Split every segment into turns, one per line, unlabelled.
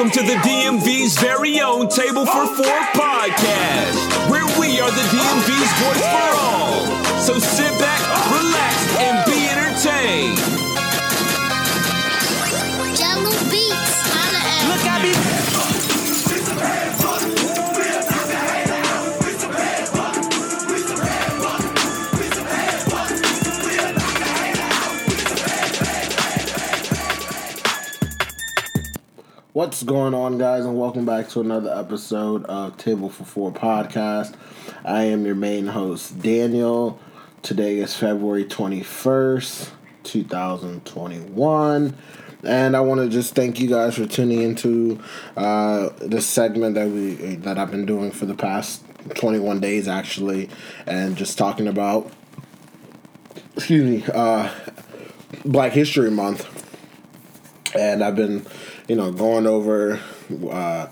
Welcome to the DMV's very own Table for Four podcast,
What's going on, guys, and welcome back to another episode of Table for Four podcast. I am your main host, Daniel. Today is February 21st, 2021. And I want to just thank you guys for tuning into uh, this segment that we that I've been doing for the past 21 days, actually, and just talking about, excuse me, uh, Black History Month and I've been, you know, going over uh,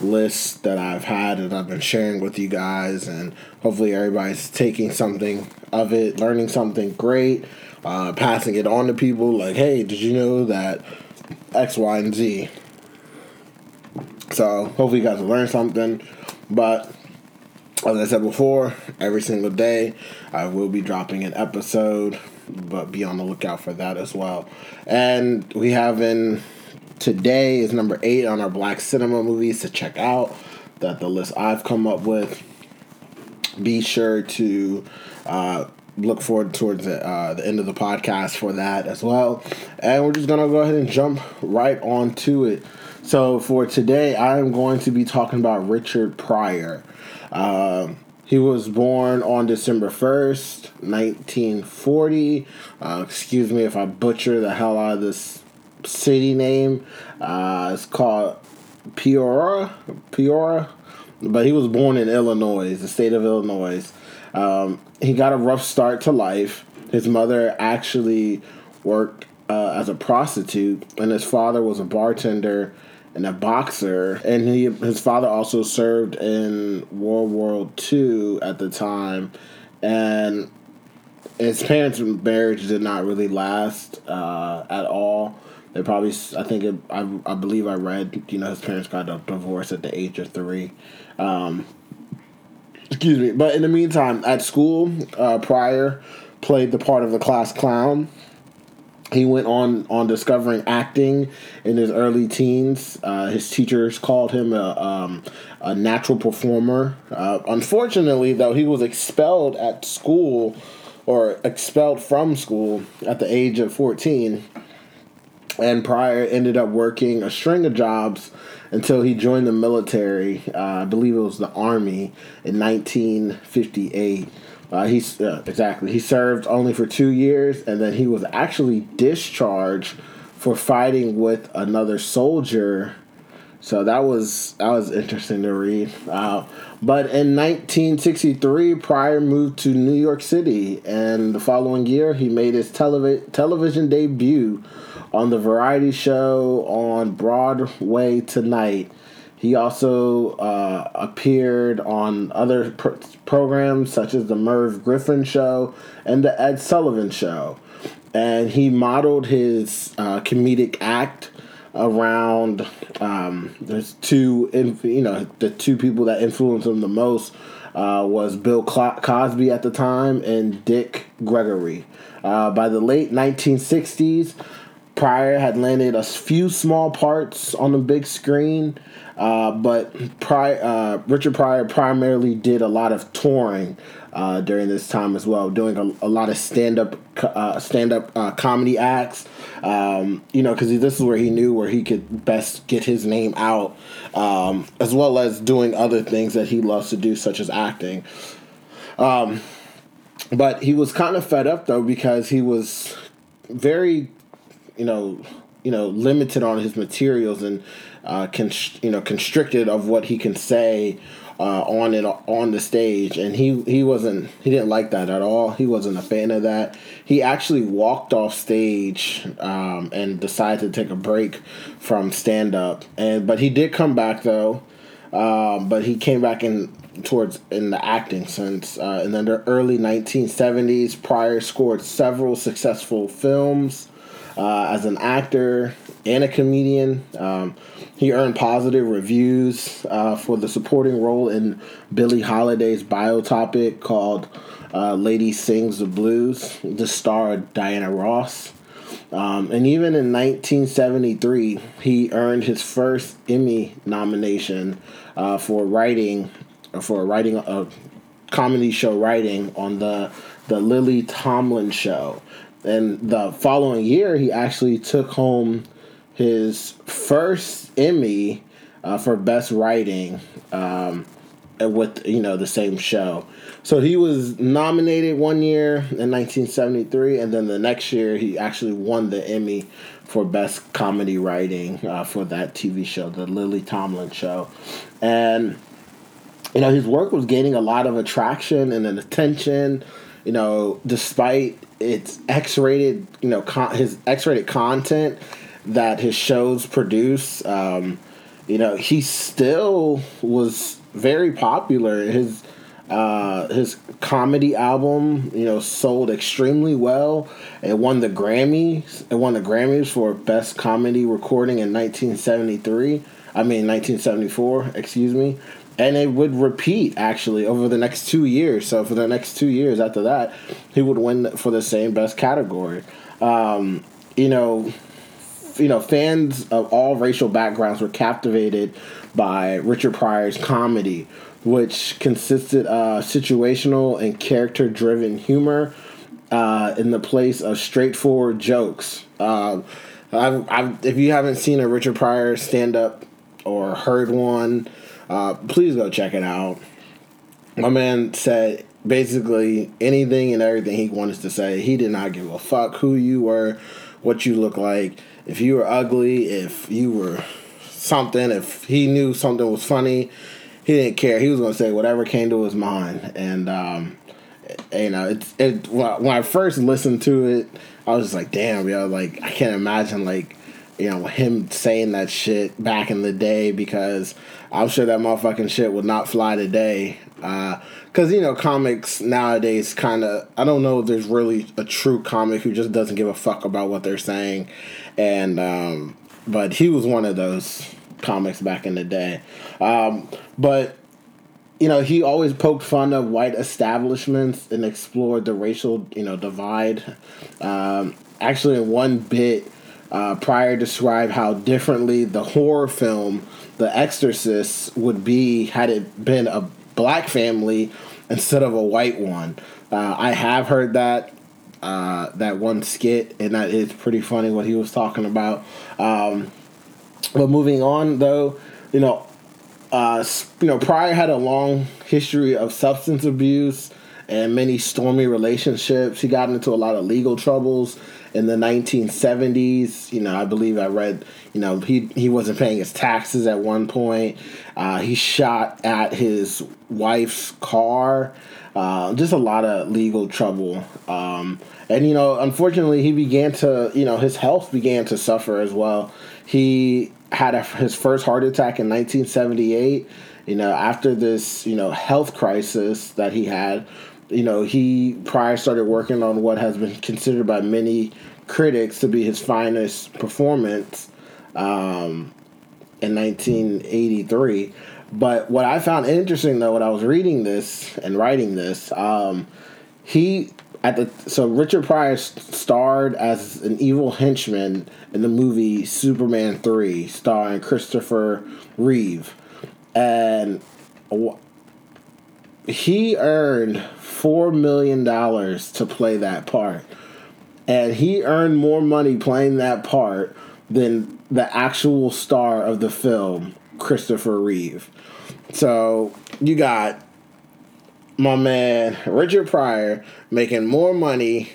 lists that I've had and I've been sharing with you guys, and hopefully everybody's taking something of it, learning something great, uh, passing it on to people. Like, hey, did you know that X, Y, and Z? So hopefully you guys will learn something, but. As I said before, every single day I will be dropping an episode, but be on the lookout for that as well. And we have in today is number eight on our black cinema movies to check out. That the list I've come up with. Be sure to uh, look forward towards the, uh, the end of the podcast for that as well. And we're just gonna go ahead and jump right on to it. So for today, I am going to be talking about Richard Pryor. Um, he was born on December 1st, 1940. Uh, excuse me if I butcher the hell out of this city name. Uh, it's called Peoria. Peoria. But he was born in Illinois, the state of Illinois. Um, he got a rough start to life. His mother actually worked uh, as a prostitute, and his father was a bartender and a boxer. And he his father also served in World War II at the time, and his parents' marriage did not really last uh, at all. They probably, I think, it, I, I believe I read, you know, his parents got a divorce at the age of three. Um, excuse me. But in the meantime, at school, uh, Pryor played the part of the class clown. He went on on discovering acting in his early teens. Uh, his teachers called him a, um, a natural performer. Uh, unfortunately, though, he was expelled at school or expelled from school at the age of 14. And Pryor ended up working a string of jobs until he joined the military. Uh, I believe it was the Army in 1958. Uh, uh, exactly. He served only for two years, and then he was actually discharged for fighting with another soldier. So that was that was interesting to read. Uh, but in 1963, Pryor moved to New York City, and the following year, he made his televi- television debut on the variety show on Broadway Tonight. He also uh, appeared on other pr- programs such as the Merv Griffin Show and the Ed Sullivan Show. And he modeled his uh, comedic act around um, there's two, inf- you know, the two people that influenced him the most uh, was Bill Cosby at the time and Dick Gregory. Uh, by the late 1960s, Pryor had landed a few small parts on the big screen, uh, but Pryor, uh, Richard Pryor primarily did a lot of touring uh, during this time as well, doing a, a lot of stand up uh, stand up uh, comedy acts. Um, you know, because this is where he knew where he could best get his name out, um, as well as doing other things that he loves to do, such as acting. Um, but he was kind of fed up though because he was very you know, you know, limited on his materials and uh, const- you know, constricted of what he can say uh, on it on the stage, and he he wasn't he didn't like that at all. He wasn't a fan of that. He actually walked off stage um, and decided to take a break from stand up, and but he did come back though. Um, but he came back in towards in the acting sense. Uh, in the early 1970s, Pryor scored several successful films. Uh, as an actor and a comedian. Um, he earned positive reviews uh, for the supporting role in Billie Holiday's biopic called uh, Lady Sings the Blues, the star Diana Ross. Um, and even in 1973, he earned his first Emmy nomination uh, for writing, for writing a comedy show writing on the the Lily Tomlin show. And the following year, he actually took home his first Emmy uh, for best writing um, with you know the same show. So he was nominated one year in 1973, and then the next year he actually won the Emmy for best comedy writing uh, for that TV show, the Lily Tomlin show, and you know his work was gaining a lot of attraction and attention. You know, despite its X-rated, you know, con- his X-rated content that his shows produce, um, you know, he still was very popular. His uh, his comedy album, you know, sold extremely well. It won the Grammys. It won the Grammys for best comedy recording in 1973. I mean 1974, excuse me. And it would repeat actually over the next two years. So for the next two years after that, he would win for the same best category. Um, you know, you know, fans of all racial backgrounds were captivated by Richard Pryor's comedy, which consisted of situational and character driven humor uh, in the place of straightforward jokes. Uh, I've, I've, if you haven't seen a Richard Pryor stand up or heard one, uh, please go check it out. My man said basically anything and everything he wanted to say. He did not give a fuck who you were, what you look like. If you were ugly, if you were something, if he knew something was funny, he didn't care. He was gonna say whatever came to his mind, and um, you know, it's it. When I first listened to it, I was just like, damn, yo, like I can't imagine like you know him saying that shit back in the day because I'm sure that motherfucking shit would not fly today. Uh, you know comics nowadays kind of I don't know if there's really a true comic who just doesn't give a fuck about what they're saying, and um, but he was one of those comics back in the day. Um, but you know, he always poked fun of white establishments and explored the racial, you know, divide. Um, actually, in one bit, uh, Pryor described how differently the horror film The Exorcist would be had it been a black family instead of a white one. Uh, I have heard that uh, that one skit, and that is pretty funny what he was talking about. Um, but moving on, though, you know, uh, you know, Pryor had a long history of substance abuse and many stormy relationships. He got into a lot of legal troubles in the 1970s. You know, I believe I read, you know, he he wasn't paying his taxes at one point. Uh, he shot at his wife's car. Uh, just a lot of legal trouble. Um, and you know, unfortunately, he began to, you know, his health began to suffer as well. He had a, his first heart attack in 1978. You know, after this, you know, health crisis that he had, you know, he Pryor started working on what has been considered by many critics to be his finest performance um, in 1983. But what I found interesting, though, when I was reading this and writing this, um, he at the so Richard Pryor starred as an evil henchman in the movie Superman three, starring Christopher Reeve, and he earned four million dollars to play that part, and he earned more money playing that part than the actual star of the film, Christopher Reeve. So you got my man Richard Pryor making more money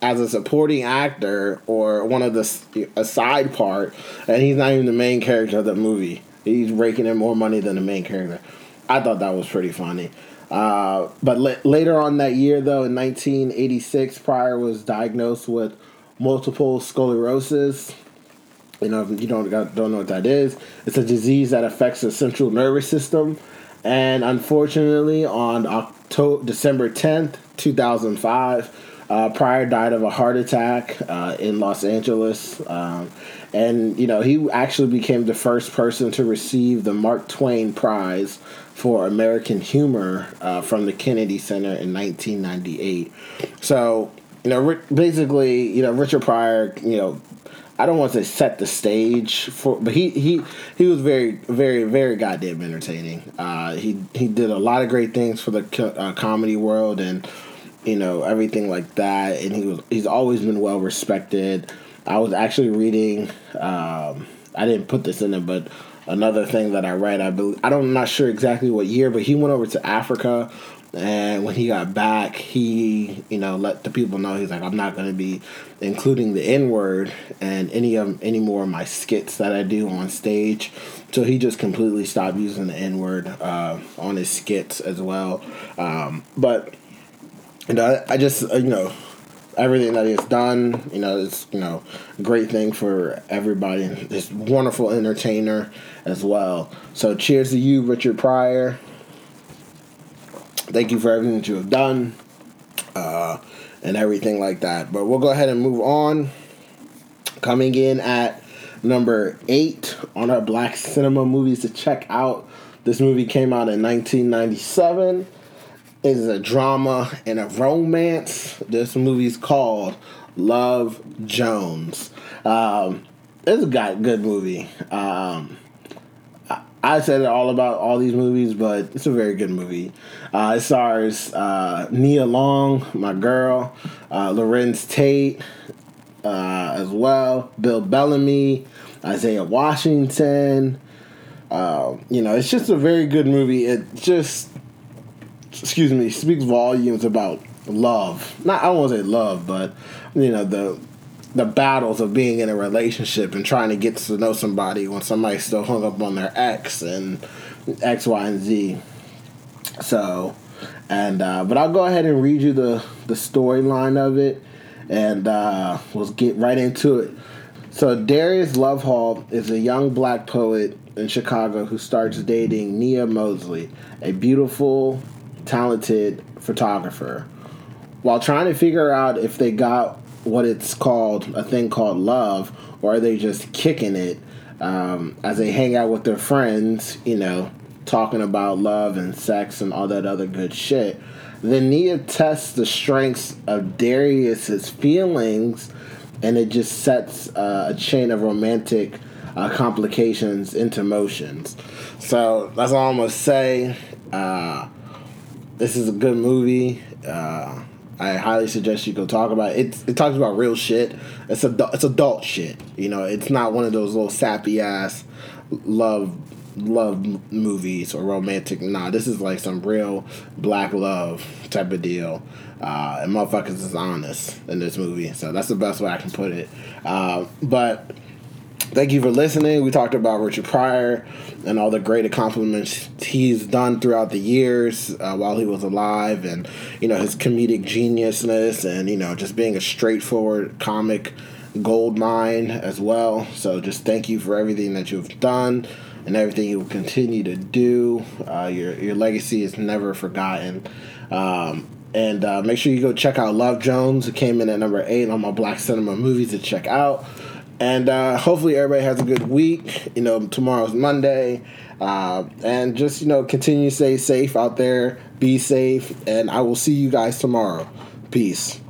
as a supporting actor or one of the a side part, and he's not even the main character of the movie. He's raking in more money than the main character. I thought that was pretty funny. Uh, but la- later on that year, though, in 1986, Pryor was diagnosed with multiple sclerosis. You know, if you don't don't know what that is, it's a disease that affects the central nervous system and unfortunately, on October December tenth, two thousand five, Uh, died of a heart attack uh, in Los Angeles. Um, and, you know, he actually became the first person to receive the Mark Twain Prize for American Humor uh, from the Kennedy Center in 1998. So, you know, basically, you know, Richard Pryor, you know, I don't want to set the stage for, but he he he was very very very goddamn entertaining. Uh, he he did a lot of great things for the co- uh, comedy world and you know everything like that. And he was he's always been well respected. I was actually reading. Um, I didn't put this in it, but another thing that I read, I believe I don't, I'm not sure exactly what year, but he went over to Africa and when he got back, he, you know, let the people know he's like, I'm not going to be including the N word and any of any more of my skits that I do on stage. So he just completely stopped using the N word uh, on his skits as well. Um, but know, I, I just uh, you know everything that he's done. You know, it's you know great thing for everybody. This wonderful entertainer as well. So cheers to you, Richard Pryor. Thank you for everything that you have done uh, and everything like that. But we'll go ahead and move on. Coming in at number eight on our Black Cinema movies to check out. This movie came out in 1997. Is a drama and a romance. This movie's called Love Jones. Um, it's a good movie. Um, I said it all about all these movies, but it's a very good movie. Uh, it stars uh, Nia Long, my girl, uh, Larenz Tate uh, as well, Bill Bellamy, Isaiah Washington. Uh, you know, it's just a very good movie. It just, excuse me, speaks volumes about love. Not I to say love, but you know the the battles of being in a relationship and trying to get to know somebody when somebody's still hung up on their ex and X, Y, and Z. So, and uh, but I'll go ahead and read you the the storyline of it, and uh, we'll get right into it. So Darius Lovehall is a young black poet in Chicago who starts dating Nia Mosley, a beautiful, talented photographer. While trying to figure out if they got what it's called a thing called love, or are they just kicking it um, as they hang out with their friends, you know, talking about love and sex and all that other good shit. Then Nia tests the strengths of Darius's feelings, and it just sets uh, a chain of romantic uh, complications into motions. So that's all I'm gonna say. Uh, this is a good movie. Uh, I highly suggest you go talk about it. It, it talks about real shit. It's a it's adult shit. You know, it's not one of those little sappy ass love love movies or romantic. Nah, this is like some real black love type of deal. Uh, and motherfuckers is honest in this movie, so that's the best way I can put it. Uh, but thank you for listening. We talked about Richard Pryor and all the great accomplishments he's done throughout the years uh, while he was alive, and you know his comedic geniusness, and you know just being a straightforward comic gold mine as well. So just thank you for everything that you've done and everything you will continue to do. Uh, your your legacy is never forgotten. Um, and uh, make sure you go check out Love Jones. It came in at number eight on my Black Cinema movies to check out. And uh, hopefully everybody has a good week. You know, tomorrow's Monday. Uh, and just, you know, continue to stay safe out there. Be safe. And I will see you guys tomorrow. Peace.